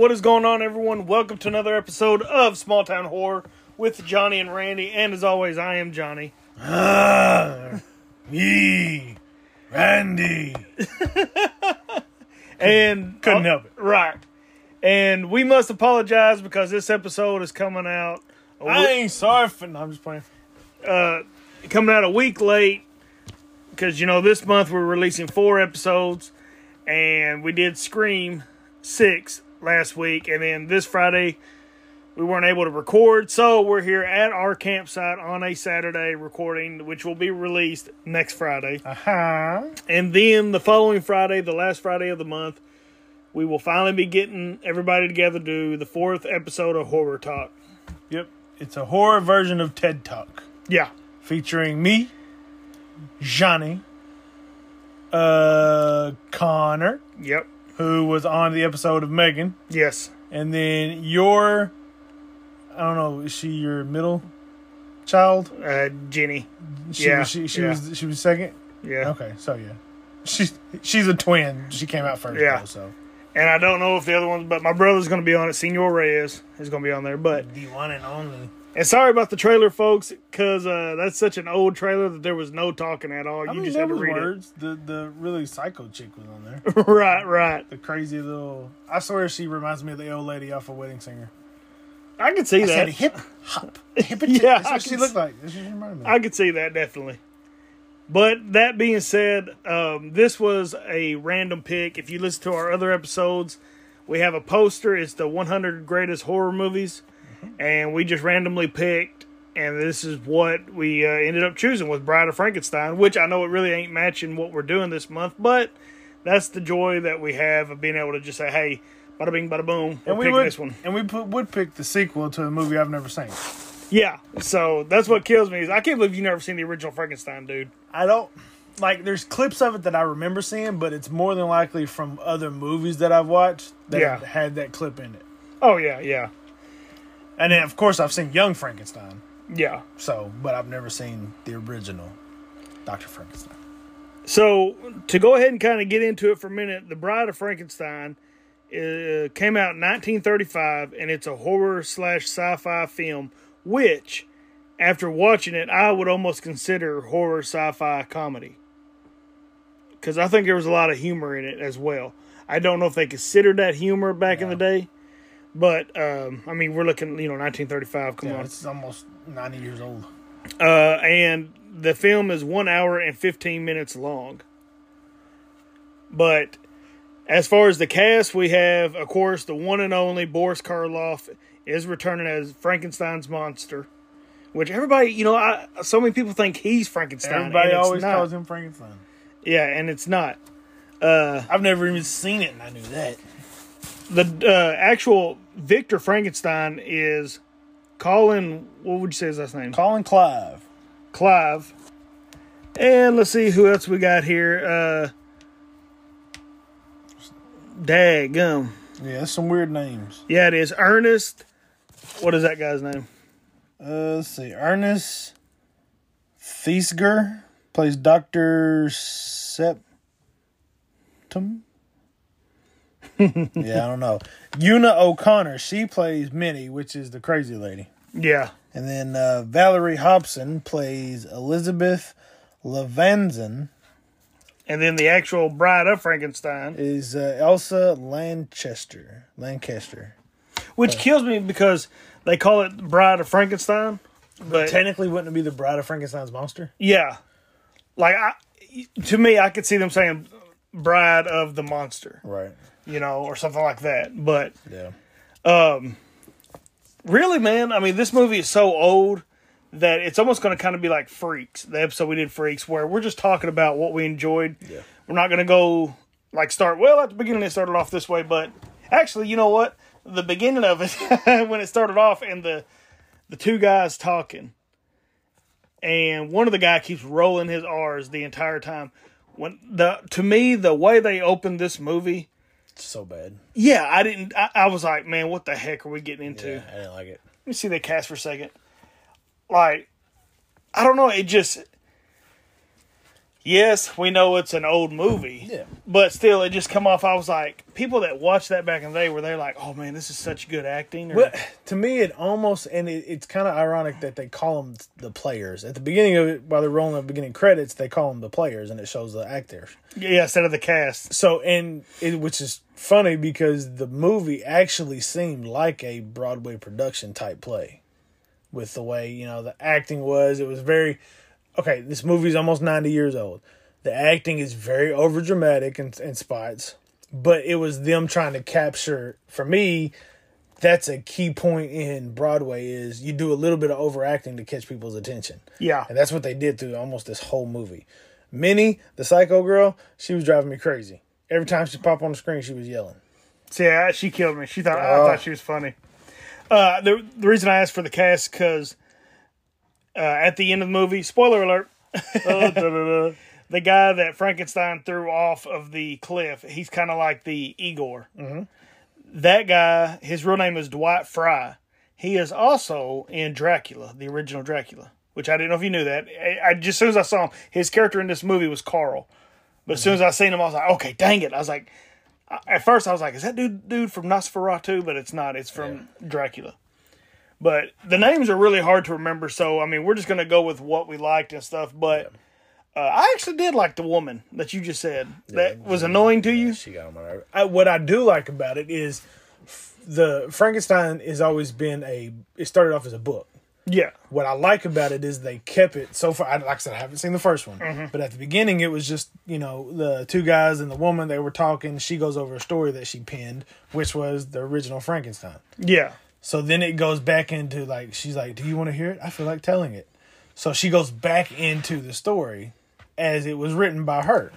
what is going on, everyone? Welcome to another episode of Small Town Horror with Johnny and Randy. And as always, I am Johnny. Ah, me, Randy. And Couldn't help it. Right. And we must apologize because this episode is coming out a I ain't sorry for. No, I'm just playing. coming out a week late because you know this month we're releasing four episodes, and we did Scream six last week, and then this Friday we weren't able to record, so we're here at our campsite on a Saturday recording, which will be released next Friday, Uh huh. and then the following Friday, the last Friday of the month. We will finally be getting everybody together to do the fourth episode of Horror Talk. Yep. It's a horror version of TED Talk Yeah. featuring me, Johnny, uh, Connor, Yep. Who was on the episode of Megan, Yes. and then your. I don't know. Is she your middle child? Uh, Jenny. She, Yeah, Was, she she yeah. was she was second. Yeah. Okay, so yeah, she's she's a twin. She came out first. Yeah. though, so And I don't know if the other ones, but my brother's going to be on it. Senor Reyes is going to be on there. But the one and only. And sorry about the trailer, folks, because uh, that's such an old trailer that there was no talking at all. I you mean, just had to read words. The the really psycho chick was on there. right, right. the crazy little. I swear she reminds me of the old lady off of Wedding Singer. I could see I that. said hip hop. Hip Yeah, That's what she looked like. That's what she reminded me. I could see that definitely. But that being said, um, this was a random pick. If you listen to our other episodes, we have a poster. It's the 100 greatest horror movies, and we just randomly picked. And this is what we uh, ended up choosing was Bride of Frankenstein, which I know it really ain't matching what we're doing this month, but that's the joy that we have of being able to just say, "Hey, bada bing, bada boom, and we would, this one." and we put, would pick the sequel to a movie I've never seen. Yeah, so that's what kills me is I can't believe you never seen the original Frankenstein, dude. I don't like. There's clips of it that I remember seeing, but it's more than likely from other movies that I've watched that Yeah. had that clip in it. Oh yeah, yeah, And then, of course, I've seen Young Frankenstein. yeah. So, but I've never seen the original Doctor Frankenstein. So to go ahead and kind of get into it for a minute, The Bride of Frankenstein uh, came out in 1935, and it's a horror slash sci-fi film, which, after watching it, I would almost consider horror sci-fi comedy because I think there was a lot of humor in it as well. I don't know if they considered that humor back in the day, but um, I mean, we're looking, you know, 1935. Come Yeah, on, it's almost 90 years old. uh, and the film is one hour and 15 minutes long. But as far as the cast, we have, of course, the one and only Boris Karloff is returning as Frankenstein's monster. Which everybody, you know, I, so many people think he's Frankenstein. Everybody always not. calls him Frankenstein. Yeah, and it's not. Uh, I've never even seen it, and I knew that. The uh, actual Victor Frankenstein is Colin. What would you say his last name? Colin Clive. Clive. And let's see who else we got here. Uh Daggum. Yeah, that's some weird names. Yeah, it is. Ernest. What is that guy's name? Uh, let's see. Ernest Thesiger plays Dr. Septum. Yeah, I don't know. Una O'Connor, she plays Minnie, which is the crazy lady. Yeah. And then uh, Valerie Hobson plays Elizabeth Levanzen, And then the actual bride of Frankenstein. is uh, Elsa Lanchester. Lancaster. Which kills me because they call it Bride of Frankenstein. But Technically, wouldn't it be the Bride of Frankenstein's monster? yeah. Like I to me I could see them saying Bride of the Monster, Right. You know, or something like that. But Yeah. Um, really, man, I mean, this movie is so old that it's almost going to kind of be like Freaks, the episode we did Freaks, where we're just talking about what we enjoyed. Yeah. We're not going to go like start. Well, at the beginning it started off this way, but actually, you know what? The beginning of it, when it started off, and the the two guys talking, and one of the guy keeps rolling his R's the entire time. When the to me the way they opened this movie, so bad. yeah, I didn't. I, I was like, man, what the heck are we getting into? Yeah, I didn't like it. Let me see the cast for a second. Like, I don't know. It just yes, we know it's an old movie. Yeah. But still, it just come off. I was like, people that watched that back in the day were they like, oh man, this is such good acting. Or, But to me, it almost and it, it's kind of ironic that they call them the players at the beginning of it. While they're rolling the beginning credits, they call them the players, and it shows the actors. yeah, instead of the cast. So and it, which is funny because the movie actually seemed like a Broadway production type play, with the way you know the acting was. It was very okay. This movie's almost ninety years old. The acting is very over dramatic in, in spots, but it was them trying to capture. For me, that's a key point in Broadway is you do a little bit of overacting to catch people's attention. Yeah. And that's what they did through almost this whole movie. Minnie, the psycho girl, she was driving me crazy. Every time she popped on the screen, she was yelling. Yeah, she killed me. She thought I Oh. thought she was funny. Uh, the the reason I asked for the cast because uh, at the end of the movie, spoiler alert, the guy that Frankenstein threw off of the cliff, he's kind of like the Igor. Mm-hmm. That guy, his real name is Dwight Frye. He is also in Dracula, the original Dracula, which I didn't know if you knew that. I, I just as soon as I saw him, his character in this movie was Carl. But as soon as I seen him, I was like, okay, dang it. I was like, at first I was like, is that dude dude from Nosferatu? But it's not. It's from Dracula. But the names are really hard to remember, so I mean, we're just gonna go with what we liked and stuff. But uh, I actually did like the woman that you just said. that was annoying to you. She got on my nerve. I, what I do like about it is f- the Frankenstein has always been a. It started off as a book. Yeah, What I like about it is they kept it so far. I- Like I said, I haven't seen the first one, but at the beginning, it was just you know the two guys and the woman. They were talking. She goes over a story that she penned, which was the original Frankenstein. yeah, So then it goes back into like she's like, "Do you want to hear it?" I feel like telling it. So she goes back into the story as it was written by her,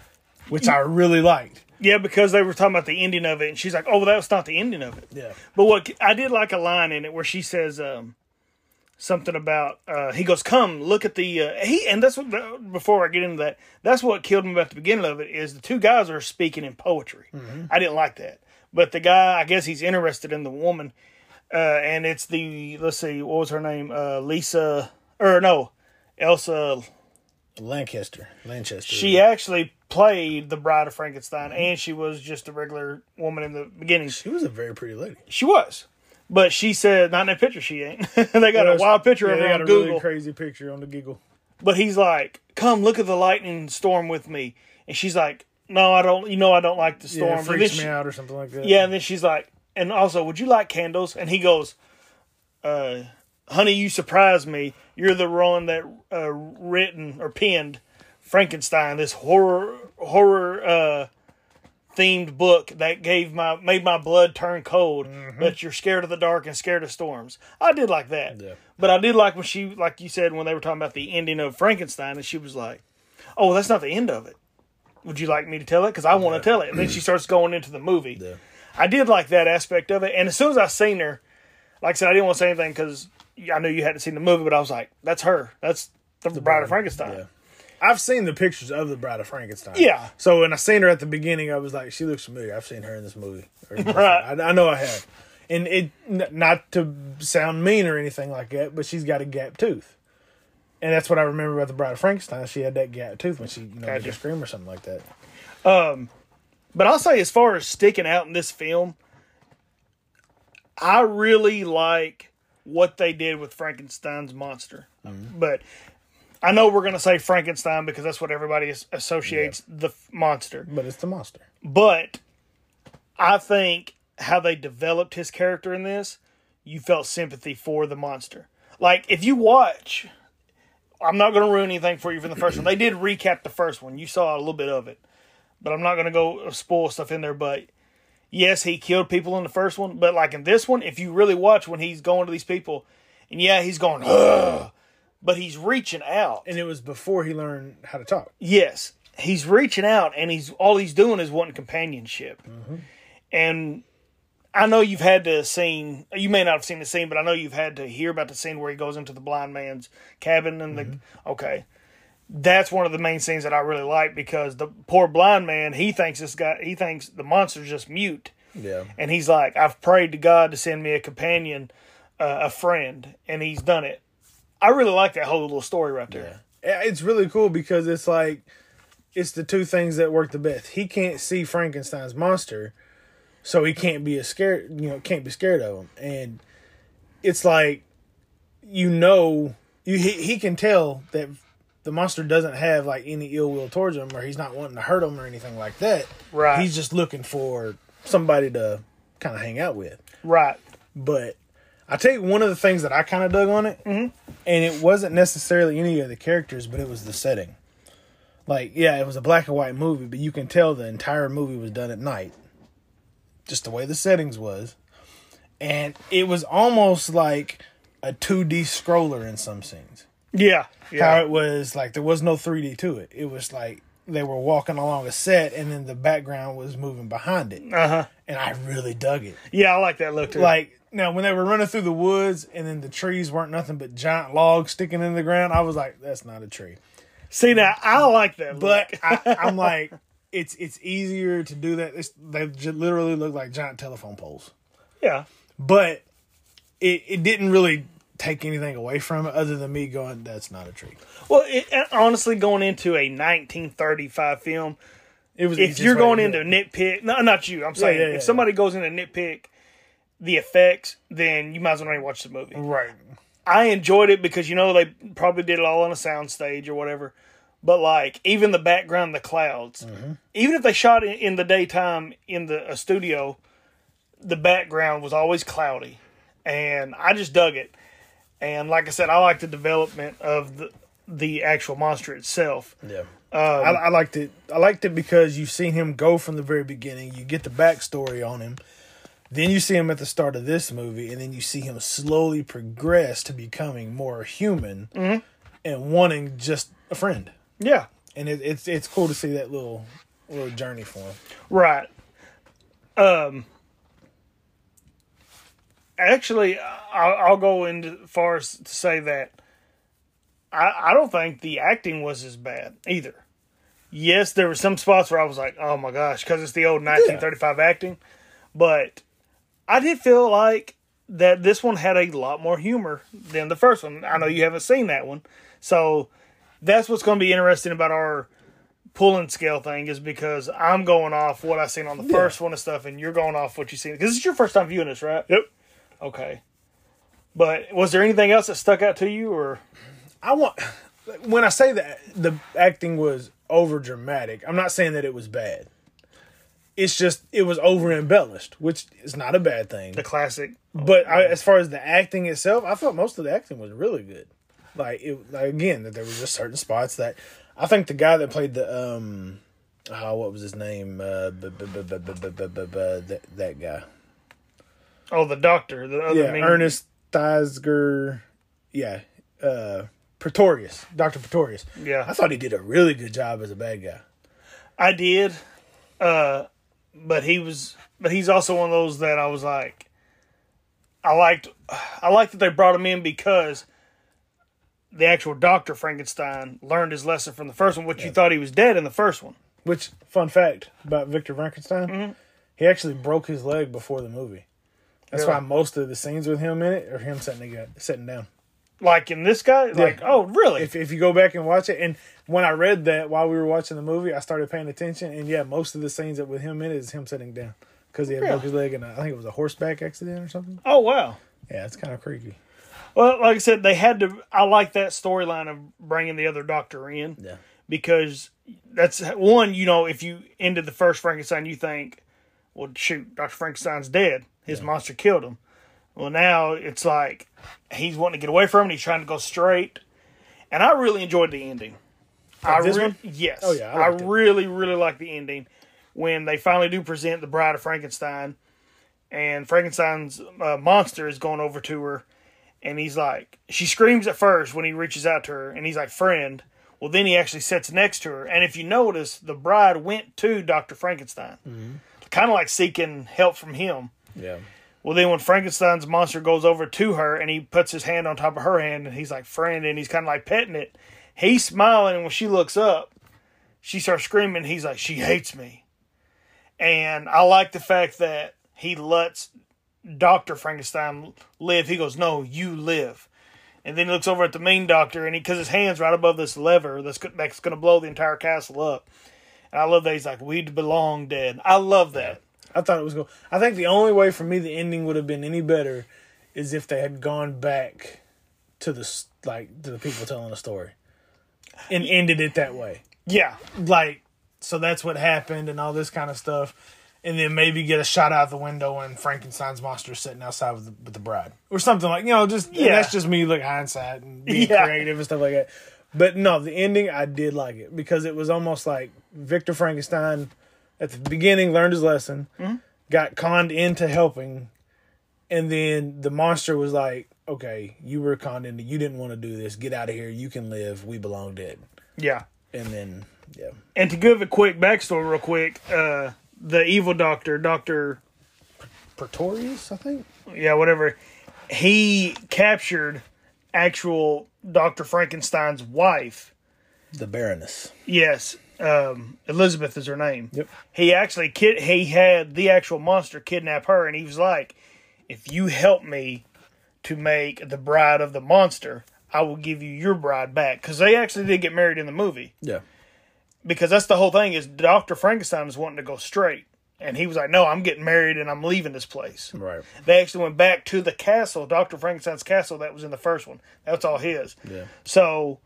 which I really liked. yeah. Because they were talking about the ending of it, and she's like, "Oh, well, that was not the ending of it." Yeah. But what I did like a line in it where she says um, something about uh, he goes, "Come look at the uh, he," and that's what before I get into that, that's what killed me about the beginning of it is the two guys are speaking in poetry. I didn't like that, but the guy, I guess he's interested in the woman, uh, and it's the let's see, what was her name? Uh, Lisa or no, Elsa. Lancaster, Lanchester. She actually played the Bride of Frankenstein, and she was just a regular woman in the beginning. she was a very pretty lady. She was. But she said, not in that picture, she ain't. they got a wild picture Yeah, of they her got on a Google. really crazy picture on the Giggle. but he's like, come look at the lightning storm with me. And she's like, no, I don't, you know, I don't like the storm. Yeah, it And then freaks she- me out or something like that. Yeah, and then she's like, and also, would you like candles? And he goes, uh, honey, you surprised me. You're the one that uh, written or penned Frankenstein, this horror horror uh, themed book that gave my made my blood turn cold. Mm-hmm. But you're scared of the dark and scared of storms. I did like that. Yeah. But I did like when she, like you said, when they were talking about the ending of Frankenstein, and she was like, "Oh, well, that's not the end of it. Would you like me to tell it? Because I want to tell it." And then she starts going into the movie. Yeah. I did like that aspect of it. And as soon as I seen her, like I said, I didn't want to say anything because I knew you hadn't seen the movie, but I was like, "That's her. That's the, Bride of Frankenstein." I've seen the pictures of the Bride of Frankenstein. Yeah. So when I seen her at the beginning, I was like, she looks familiar. I've seen her in this movie. Or in this Right. I, I know I have. And it, n- not to sound mean or anything like that, but she's got a gap tooth. And that's what I remember about the Bride of Frankenstein. She had that gap tooth when she, you know, Gotcha. scream or something like that. Um, But I'll say, as far as sticking out in this film, I really like what they did with Frankenstein's monster. But I know we're going to say Frankenstein because that's what everybody as- associates the f- monster. But it's the monster. But I think how they developed his character in this, you felt sympathy for the monster. Like if you watch, I'm not going to ruin anything for you from the first one. They did recap the first one. You saw a little bit of it, but I'm not going to go uh, spoil stuff in there. But yes, he killed people in the first one, but like in this one, if you really watch when he's going to these people, and yeah, he's going, Ugh, but he's reaching out. And it was before he learned how to talk. Yes, he's reaching out, and he's all he's doing is wanting companionship. And I know you've had to seen. You may not have seen the scene, but I know you've had to hear about the scene where he goes into the blind man's cabin and the. Okay, that's one of the main scenes that I really like because the poor blind man he thinks this guy he thinks the monster's just mute, Yeah. and he's like, I've prayed to God to send me a companion, uh, a friend, and he's done it. I really like that whole little story right there. Yeah, It's really cool because it's like it's the two things that work the best. He can't see Frankenstein's monster, so he can't be a scared. You know, can't be scared of him, and it's like, you know, you he, he can tell that the monster doesn't have like any ill will towards him, or he's not wanting to hurt him or anything like that. Right. He's just looking for somebody to kind of hang out with. Right. But I tell you, one of the things that I kind of dug on it, and it wasn't necessarily any of the characters, but it was the setting. Like, yeah, it was a black and white movie, but you can tell the entire movie was done at night, just the way the settings was, and it was almost like a two D scroller in some scenes. Yeah. yeah. How it was like there was no three D to it. It was like they were walking along a set, and then the background was moving behind it, Uh huh. and I really dug it. Yeah, I like that look too. Like now, when they were running through the woods and then the trees weren't nothing but giant logs sticking in the ground, I was like, "That's not a tree." see now, I like that. But. I, I'm like, it's it's easier to do that. It's, they literally look like giant telephone poles, yeah. but it it didn't really take anything away from it other than me going, "That's not a tree." Well, it, honestly, going into a 1935 film, It was if you're going into it. nitpick, no, not you. I'm saying yeah, yeah, if somebody goes into nitpick the effects, then you might as well not even watch the movie. right, I enjoyed it because you know they probably did it all on a sound stage or whatever. But like even the background, the clouds, Mm-hmm. even if they shot it in the daytime in the a studio, the background was always cloudy, and I just dug it. And like I said, I like the development of the the actual monster itself. yeah. I, I liked it. I liked it because you've seen him go from the very beginning. You get the backstory on him. Then you see him at the start of this movie, and then you see him slowly progress to becoming more human and wanting just a friend. Yeah, And it, it's it's cool to see that little little journey for him. Right. Um. Actually, I'll, I'll go into far as to say that I I don't think the acting was as bad either. Yes, there were some spots where I was like, "Oh my gosh," because it's the old 1935 acting. But I did feel like that this one had a lot more humor than the first one. I know you haven't seen that one, so that's what's going to be interesting about our pulling scale thing is because I'm going off what I seen on the first one and stuff, and you're going off what you seen because it's your first time viewing this, right? Yep. Okay. But was there anything else that stuck out to you, or I want when I say that the acting was over dramatic, I'm not saying that it was bad. It's just it was over embellished, which is not a bad thing. The classic, but I, as far as the acting itself, I felt most of the acting was really good. Like it, like again, that there was just certain spots that I think the guy that played the um, oh, what was his name? Uh, that that guy. Oh, the doctor, the other yeah, main... Ernest Thesiger, yeah, uh, Pretorius, Doctor Pretorius. Yeah, I thought he did a really good job as a bad guy. I did. Uh, but he was, but he's also one of those that I was like, I liked, I liked that they brought him in because the actual Doctor Frankenstein learned his lesson from the first one, which you thought he was dead in the first one. Which fun fact about Victor Frankenstein? Mm-hmm. He actually broke his leg before the movie. That's Really? why most of the scenes with him in it are him sitting sitting down. Like in this guy, like oh really? If if you go back and watch it, and when I read that while we were watching the movie, I started paying attention, and yeah, most of the scenes that with him in it is him sitting down because he had broke his leg, and I think it was a horseback accident or something. oh wow. Yeah, it's kind of creepy. Well, like I said, they had to. I like that storyline of bringing the other doctor in. Yeah. because that's one. You know, if you ended the first Frankenstein, you think, well, shoot, Doctor Frankenstein's dead. His monster killed him. Well, now it's like he's wanting to get away from him. And he's trying to go straight, and I really enjoyed the ending. I this re- one? yes. Oh, yeah, I I, really, really like the ending when they finally do present the Bride of Frankenstein, and Frankenstein's uh, monster is going over to her, and he's like, she screams at first when he reaches out to her, and he's like, friend. Well, then he actually sits next to her, and if you notice, the bride went to Doctor Frankenstein, kind of like seeking help from him. Yeah. Well, then when Frankenstein's monster goes over to her and he puts his hand on top of her hand and he's like, friend, and he's kind of like petting it, he's smiling. And when she looks up, she starts screaming. He's like, she hates me. And I like the fact that he lets Dr. Frankenstein live. He goes, no, you live. And then he looks over at the main doctor, and he because his hand's right above this lever that's that's going to blow the entire castle up. And I love that he's like, "We belong dead." I love that. I thought it was cool. I think the only way for me the ending would have been any better is if they had gone back to the like to the people telling the story and ended it that way. Yeah, Like, so that's what happened and all this kind of stuff, and then maybe get a shot out the window and Frankenstein's monster sitting outside with the, with the bride or something like you know just yeah. That's just me like hindsight and being Yeah. creative and stuff like that. But no, the ending I did like it because it was almost like Victor Frankenstein at the beginning learned his lesson, got conned into helping, and then the monster was like, "Okay, you were conned into. You didn't want to do this. Get out of here. You can live. We belong dead." yeah. And then, yeah, And to give a quick backstory, real quick, uh, the evil doctor, Doctor, Pretorius, I think. yeah, whatever, he captured actual Doctor Frankenstein's wife. The Baroness. Yes, um, Elizabeth is her name. Yep. He actually kid he had the actual monster kidnap her, and he was like, "If you help me to make the bride of the monster, I will give you your bride back." Because they actually did get married in the movie. Yeah. Because that's the whole thing is Doctor Frankenstein is wanting to go straight, and he was like, "No, I'm getting married and I'm leaving this place." Right. They actually went back to the castle, Doctor Frankenstein's castle that was in the first one. That's all his. Yeah. So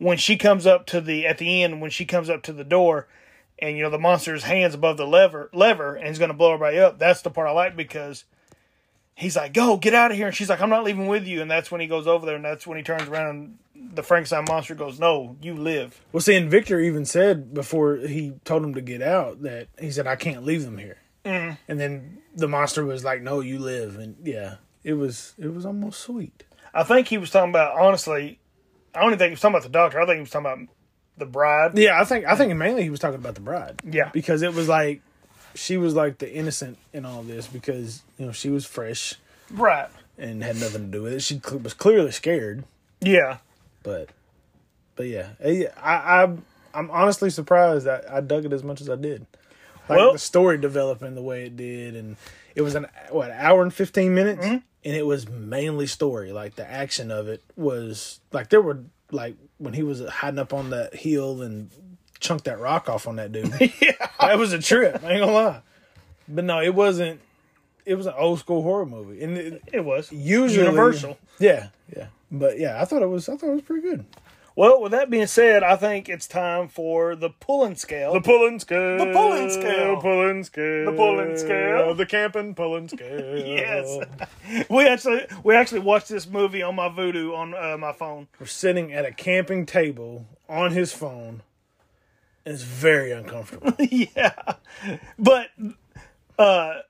when she comes up to the at the end, when she comes up to the door, and you know the monster's hands above the lever lever, and he's going to blow everybody up. That's the part I like because he's like, "Go, get out of here," and she's like, "I'm not leaving with you." And that's when he goes over there, and that's when he turns around. and The Frankenstein monster goes, "No, you live." Well, see, and Victor even said before he told him to get out that he said, "I can't leave them here." Mm. And then the monster was like, "No, you live." And yeah, it was it was almost sweet. I think he was talking about honestly. I don't even think he was talking about the doctor. I think he was talking about the bride. Yeah, I think I think mainly he was talking about the bride. Yeah. because it was like she was like the innocent in all this because you know she was fresh Right. and had nothing to do with it. She cl- was clearly scared, Yeah. but but yeah, I, I I'm honestly surprised that I dug it as much as I did. Like Well- the story developing the way it did, and it was an what hour and fifteen minutes, Mm-hmm. And it was mainly story. Like the action of it was like there were like when he was hiding up on that hill and chunked that rock off on that dude. Yeah. that was a trip. I ain't gonna lie, but no, it wasn't. It was an old school horror movie, and it, It was usually Universal. Yeah, yeah, but yeah, I thought it was. I thought it was pretty good. Well, with that being said, I think it's time for the pulling scale. The pulling scale. The pulling scale. The pulling scale. The pulling scale. The camping pulling scale. yes, we actually we actually watched this movie on my Vudu on uh, my phone. We're sitting at a camping table on his phone. It's very uncomfortable. yeah, but uh,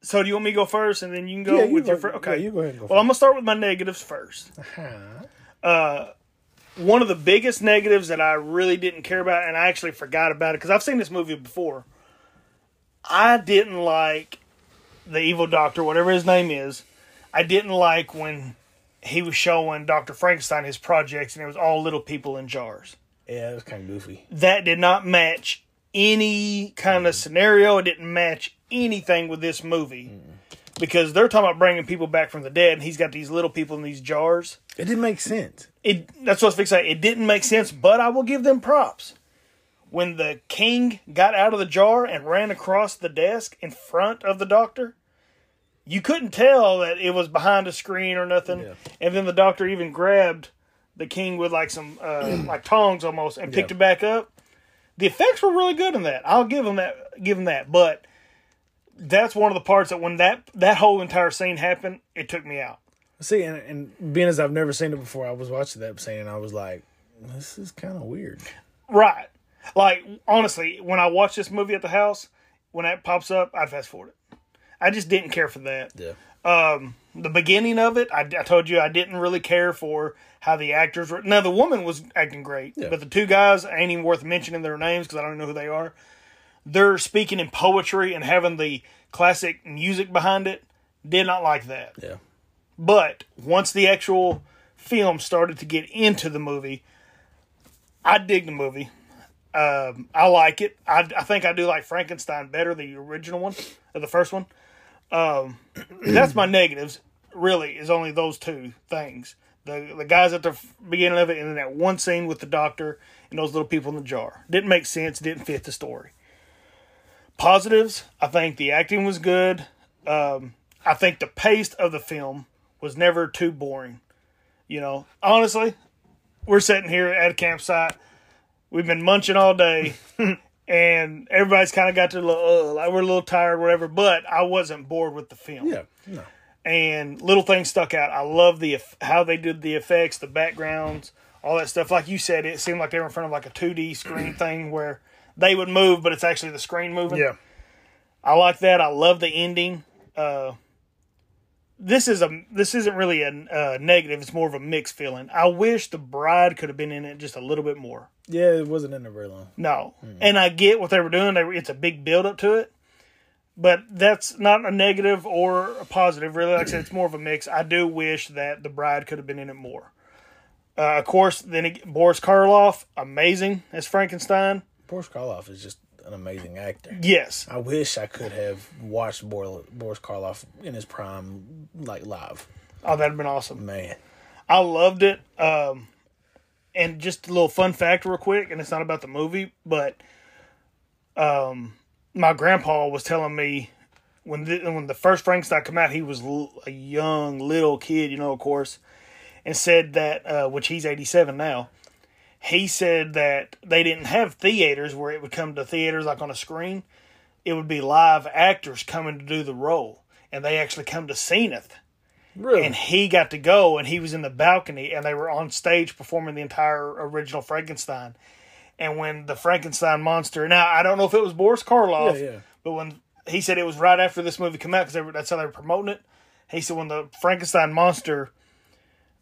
so do you want me to go first, and then you can go Yeah, you with your go- first? Okay, yeah, you go ahead and go Well, I'm gonna start with my negatives first. Huh? One of the biggest negatives that I really didn't care about, and I actually forgot about it because I've seen this movie before. I didn't like the evil doctor, whatever his name is. I didn't like when he was showing Dr. Frankenstein his projects and it was all little people in jars. Yeah, it was kind of goofy. That did not match any kind of mm-hmm. scenario. It didn't match anything with this movie. Because they're talking about bringing people back from the dead, and he's got these little people in these jars It didn't make sense. it that's what I was fixing. It didn't make sense, but I will give them props. When the king got out of the jar and ran across the desk in front of the doctor, you couldn't tell that it was behind a screen or nothing. Yeah. And then the doctor even grabbed the king with like some uh, like tongs almost and picked Yeah. it back up. The effects were really good in that. I'll give him that. Give him that. But that's one of the parts that when that that whole entire scene happened, it took me out. See, and, and being as I've never seen it before, I was watching that scene and I was like, this is kind of weird. Right. Like honestly, when I watch this movie at the house, when that pops up, I'd fast forward it. I just didn't care for that. Yeah. Um, the beginning of it, I, I told you I didn't really care for how the actors were. Now the woman was acting great, Yeah. but the two guys ain't even worth mentioning their names because I don't know who they are. They're speaking in poetry and having the classic music behind it. Did not like that. Yeah. But once the actual film started to get into the movie, I dig the movie. Um, I like it. I, I think I do like Frankenstein better, than the original one, or the first one. Um, that's my negatives. really is only those two things. The the guys at the beginning of it, and then that one scene with the doctor and those little people in the jar didn't make sense. Didn't fit the story. Positives, I think the acting was good. Um, I think the pace of the film was never too boring. You know, honestly, we're sitting here at a campsite. We've been munching all day, and everybody's kind of got to little, uh, like we're a little tired, whatever. But I wasn't bored with the film. Yeah. No. And little things stuck out. I love the how they did the effects, the backgrounds, all that stuff. Like you said, it seemed like they were in front of like a two D screen thing where they would move, but it's actually the screen moving. Yeah. I like that. I love the ending. Uh, this is a this isn't really a uh, negative. It's more of a mixed feeling. I wish the bride could have been in it just a little bit more. Yeah, it wasn't in there very long. No, and I get what they were doing. They were, it's a big build up to it, but that's not a negative or a positive. Really, like I said, it's more of a mix. I do wish that the bride could have been in it more. Uh, of course, then it, Boris Karloff, amazing as Frankenstein. Boris Karloff is just an amazing actor. Yes, I wish I could have watched Boris Karloff in his prime, like live. oh, that'd have been awesome. Man, I loved it. Um, and just a little fun fact, real quick, and it's not about the movie, but um, my grandpa was telling me when the, when the first Frankenstein came out, he was l- a young little kid, you know, of course, and said that uh, which he's eighty seven now. He said that they didn't have theaters where it would come to theaters like on a screen. It would be live actors coming to do the role, and they actually come to Zenith really? and he got to go and he was in the balcony and they were on stage performing the entire original Frankenstein. And when the Frankenstein monster, now I don't know if it was Boris Karloff, Yeah, yeah. but when he said it was right after this movie came out because that's how they were promoting it. He said when the Frankenstein monster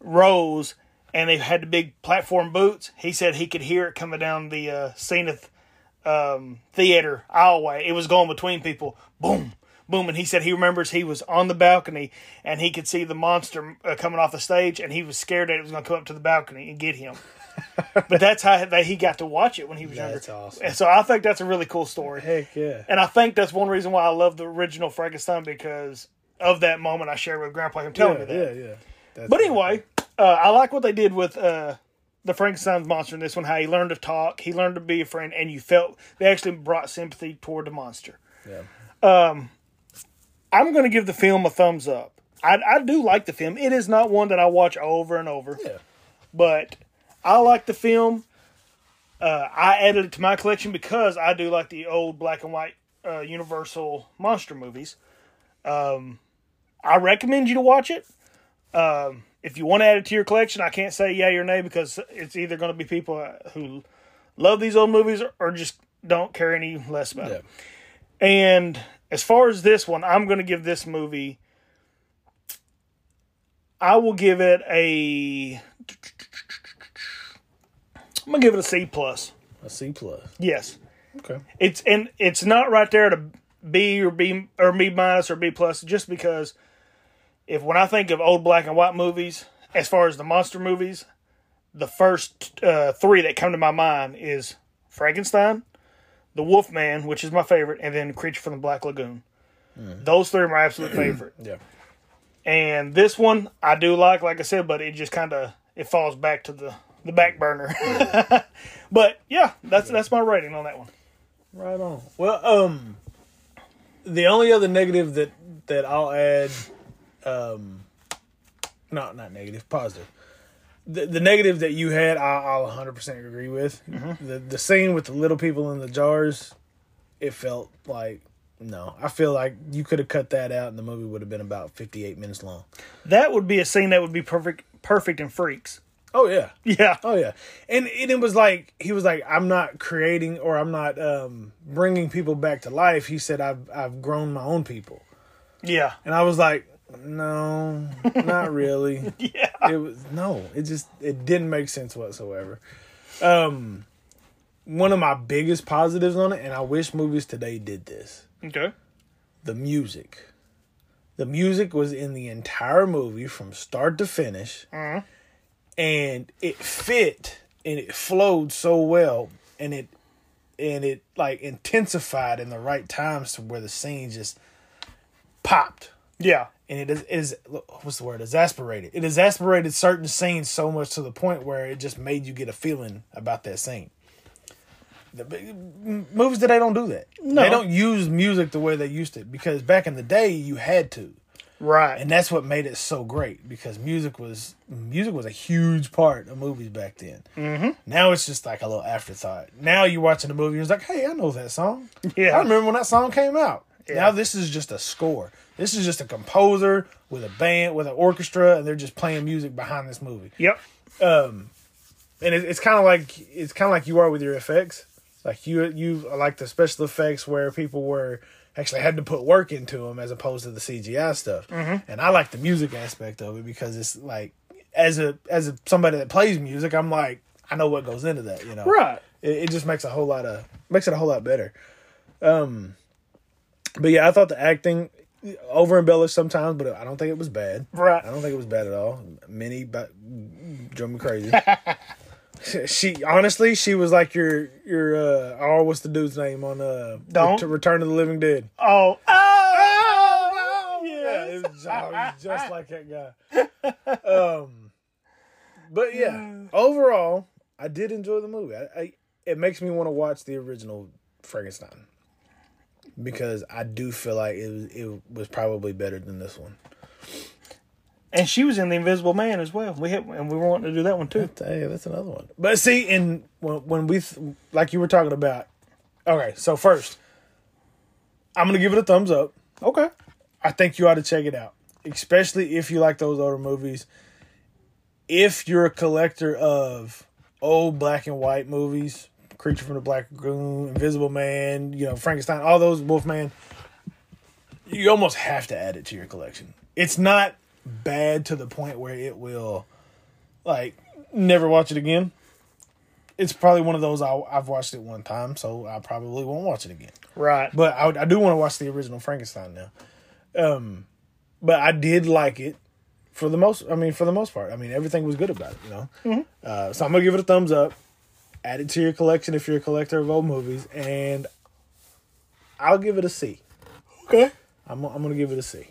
rose and they had the big platform boots, he said he could hear it coming down the uh, Zenith um, theater aisleway. It was going between people, boom, boom. And he said he remembers he was on the balcony and he could see the monster uh, coming off the stage, and he was scared that it was going to come up to the balcony and get him. but that's how that he got to watch it when he was That's younger. awesome. And so I think that's a really cool story. Heck yeah. And I think that's one reason why I love the original Frankenstein because of that moment I shared with Grandpa him telling Yeah, me that. yeah, yeah. That's But anyway, uh, I like what they did with uh, the Frankenstein's monster in this one. How he learned to talk, he learned to be a friend, and you felt they actually brought sympathy toward the monster. yeah. I'm going to give the film a thumbs up. I, I do like the film. It is not one that I watch over and over, Yeah. but I like the film. Uh, I added it to my collection because I do like the old black and white uh, Universal monster movies. Um, I recommend you to watch it. Um, if you want to add it to your collection, I can't say yay or nay because it's either going to be people who love these old movies or just don't care any less about Yeah. it. And as far as this one, I'm going to give this movie. I will give it a. I'm gonna give it a C plus. A C plus. Yes, Okay. it's and it's not right there to B or B or B minus or B plus just because if when I think of old black and white movies, as far as the monster movies, the first uh, three that come to my mind is Frankenstein, The Wolfman, which is my favorite, and then Creature from the Black Lagoon. Those three are my absolute favorite. Yeah. And this one I do like, like I said, but it just kind of it falls back to the the back burner. but yeah, that's that's my rating on that one. Right on. Well, um, the only other negative that that I'll add, um, no, not negative, positive. The, the negative that you had, I'll, I'll 100% agree with. The the scene with the little people in the jars, it felt like no. I feel like you could have cut that out, and the movie would have been about 58 minutes long. That would be a scene that would be perfect perfect in Freaks. Oh yeah, Yeah. Oh yeah, and, and it was like he was like, I'm not creating or I'm not um, bringing people back to life. He said, I've I've grown my own people, Yeah. and I was like, no, not really. Yeah. It was no, it just it didn't make sense whatsoever. Um, one of my biggest positives on it, and I wish movies today did this. Okay. The music, the music was in the entire movie from start to finish and it fit and it flowed so well and it and it like intensified in the right times to where the scene just popped Yeah. And it is, it is what's the word exasperated. It exasperated certain scenes so much to the point where it just made you get a feeling about that scene. The movies today don't do that. No. They don't use music the way they used to because back in the day you had to Right. and that's what made it so great because music was music was a huge part of movies back then. Mm-hmm. Now it's just like a little afterthought. Now you're watching a movie, and it's like, hey, I know that song. Yeah. I remember when that song came out. Yeah. Now this is just a score. This is just a composer with a band with an orchestra, and they're just playing music behind this movie. yep. And it, it's kind of like it's kind of like you are with your effects. Like you you like the special effects where people were actually had to put work into them as opposed to the CGI stuff. Mm-hmm. And I like the music aspect of it because it's like as a as a somebody that plays music, I'm like I know what goes into that. You know, Right. It, it just makes a whole lot of makes it a whole lot better. Um, but yeah, I thought the acting over embellished sometimes, but I don't think it was bad. Right. I don't think it was bad at all. Minnie but drove me crazy. she honestly, she was like your your uh oh, what's the dude's name on uh Don't. Ret- Return of the Living Dead? Oh. Oh. Yeah, it was was just like that guy. Um, but yeah, overall, I did enjoy the movie. I, I it makes me want to watch the original Frankenstein because I do feel like it was it was probably better than this one. And she was in the Invisible Man as well. We had, and we were wanting to do that one too. Hey, that's another one. But see, and when, when we like you were talking about, okay. So first, I'm gonna give it a thumbs up. Okay. I think you ought to check it out, especially if you like those older movies. If you're a collector of old black and white movies, Creature from the Black Lagoon, Invisible Man, you know Frankenstein, all those Wolfman, you almost have to add it to your collection. It's not bad to the point where it will, like, never watch it again. It's probably one of those I, I've watched it one time, so I probably won't watch it again. Right. But I, I do want to watch the original Frankenstein now. Um, but I did like it for the most. I mean, for the most part. I mean, everything was good about it. You know. Uh, so I'm gonna give it a thumbs up. Add it to your collection if you're a collector of old movies, and I'll give it a C. Okay. I'm I'm gonna give it a C.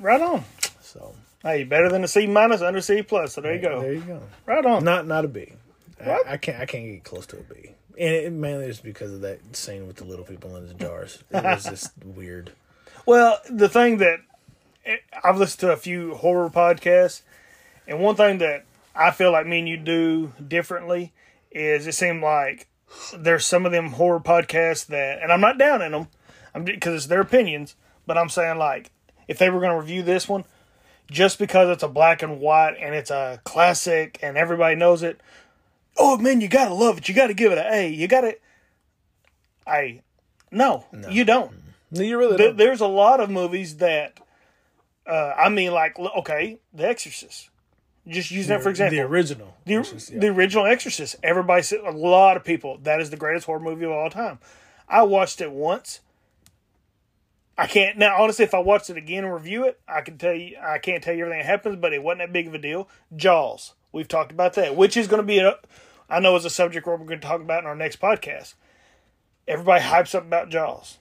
Right on. So Hey, better than a C minus, under C plus. So there you go. there you go. Right on. Not not a B. I, What? I can't I can't get close to a B. And it mainly is because of that scene with the little people in the jars. It was just weird. Well, the thing that I've listened to a few horror podcasts, and one thing that I feel like me and you do differently is it seemed like there's some of them horror podcasts that, and I'm not down in them, I'm because it's their opinions, but I'm saying like if they were going to review this one, just because it's a black and white and it's a classic and everybody knows it, oh man, you gotta love it, you gotta give it an A, you gotta, I, no, you don't No, you really there, don't. there's a lot of movies that uh, I mean, like okay, The Exorcist. Just use that for example. the original. The, is- yeah. the original Exorcist. Everybody said a lot of people that is the greatest horror movie of all time. I watched it once. I can't now. Honestly, if I watched it again and review it, I can tell you I can't tell you everything that happens, but it wasn't that big of a deal. Jaws. We've talked about that, which is going to be a. I know is a subject we're going to talk about in our next podcast. Everybody hypes up about Jaws.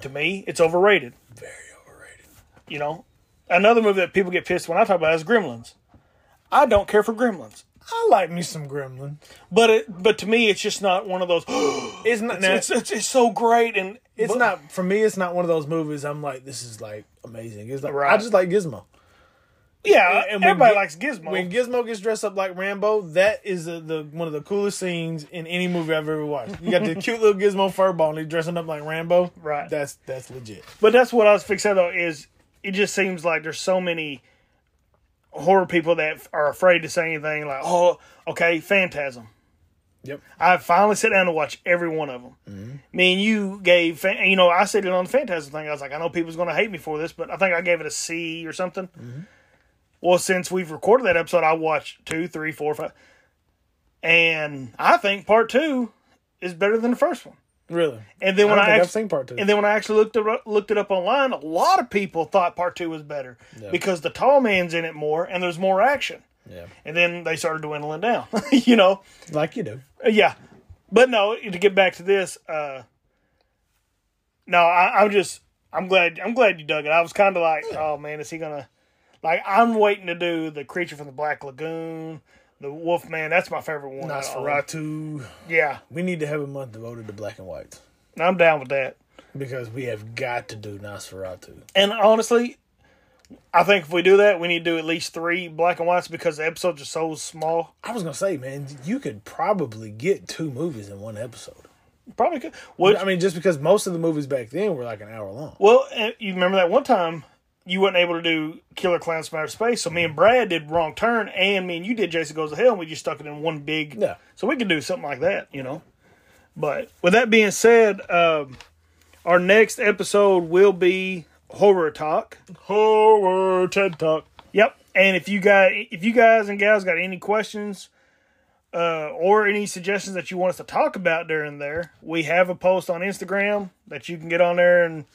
To me, it's overrated. very overrated. You know, another movie that people get pissed when I talk about is Gremlins. I don't care for Gremlins, I like me some Gremlin. but it, but to me, it's just not one of those. It's not. now, it's, it's it's so great and it's but- not for me. It's not one of those movies. I'm like, this is like amazing. It's like I just like Gizmo. Yeah, and when everybody Gi- likes Gizmo. When Gizmo gets dressed up like Rambo, that is the, the one of the coolest scenes in any movie I've ever watched. You got the cute little Gizmo furball and he's dressing up like Rambo. Right. That's that's legit. but that's what I was fixing though. Is it just seems like there's so many horror people that are afraid to say anything like, oh, okay, Phantasm. Yep. I finally sat down to watch every one of them. Mm-hmm. Me and you gave, you know, I said it on the Phantasm thing. I was like, I know people's going to hate me for this, but I think I gave it a C or something. Mm-hmm. Well, since we've recorded that episode, I watched two, three, four, five, and I think part two is better than the first one. Really. And then I when I, think act- I've seen part two. and then when I actually looked it up, looked it up online, a lot of people thought part two was better Yeah. because the tall man's in it more and there's more action. yeah. And then they started dwindling down, you know. Like you do. Uh, Yeah, but no. To get back to this, uh, no, I, I'm just I'm glad. I'm glad you dug it. I was kind of like, oh man, is he gonna? Like, I'm waiting to do the creature from the Black Lagoon, the Wolf Man. That's my favorite one. out of all. Nosferatu. Yeah, We need to have a month devoted to black and white I'm down with that. because we have got to do Nosferatu. And honestly, I think if we do that, we need to do at least three black and whites because the episodes are so small. I was gonna say, man, you could probably get two movies in one episode. Probably could. Which, I mean, just because most of the movies back then were like an hour long. well, you remember that one time you weren't able to do Killer Clowns from Outer Space, so me and Brad did Wrong Turn, and me and you did Jason Goes to Hell, and we just stuck it in one big. Yeah. So we could do something like that, you know. But with that being said, um, our next episode will be horror talk. Horror TED Talk. Yep. And if you got if you guys and gals got any questions uh, or any suggestions that you want us to talk about during there, we have a post on Instagram that you can get on there and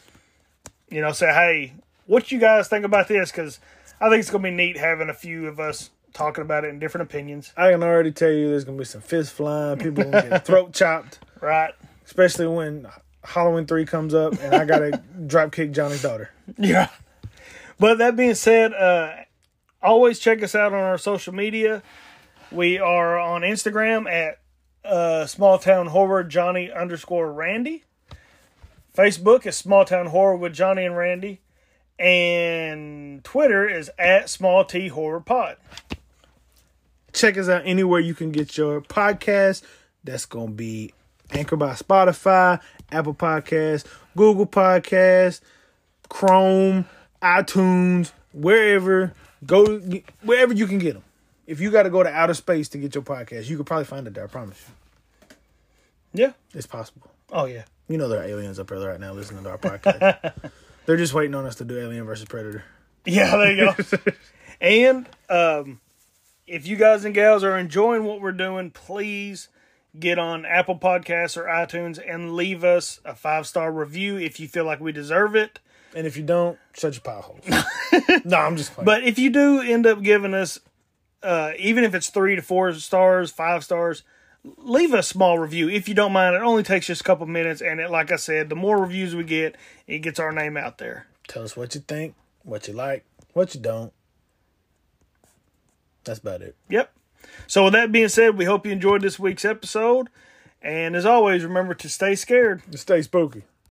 you know say, hey, what you guys think about this? Because I think it's gonna be neat having a few of us talking about it in different opinions. I can already tell you there's gonna be some fist flying, people gonna get throat chopped, Right. especially when Halloween three comes up and I gotta drop kick Johnny's daughter. Yeah. But that being said, uh, always check us out on our social media. We are on Instagram at uh, Small Town Horror Johnny underscore Randy. Facebook is Small Town Horror with Johnny and Randy. And Twitter is at Small T Horror Pod. Check us out anywhere you can get your podcast. That's gonna be Anchor by Spotify, Apple Podcasts, Google Podcasts, Chrome, iTunes, wherever go wherever you can get them. If you got to go to outer space to get your podcast, you could probably find it there. I promise you, Yeah. it's possible. Oh, yeah. You know there are aliens up there right now listening to our podcast. They're just waiting on us to do Alien versus Predator. Yeah, there you go. and um, if you guys and gals are enjoying what we're doing, please get on Apple Podcasts or iTunes and leave us a five star review if you feel like we deserve it. And if you don't, shut your pie holes. no, I'm just playing. But if you do end up giving us, uh, even if it's three to four stars, five stars, leave a small review if you don't mind. It only takes just a couple minutes, and it, like I said, the more reviews we get, it gets our name out there. Tell us what you think, what you like, what you don't. That's about it. Yep. So with that being said, we hope you enjoyed this week's episode. And as always, remember to stay scared. Stay spooky.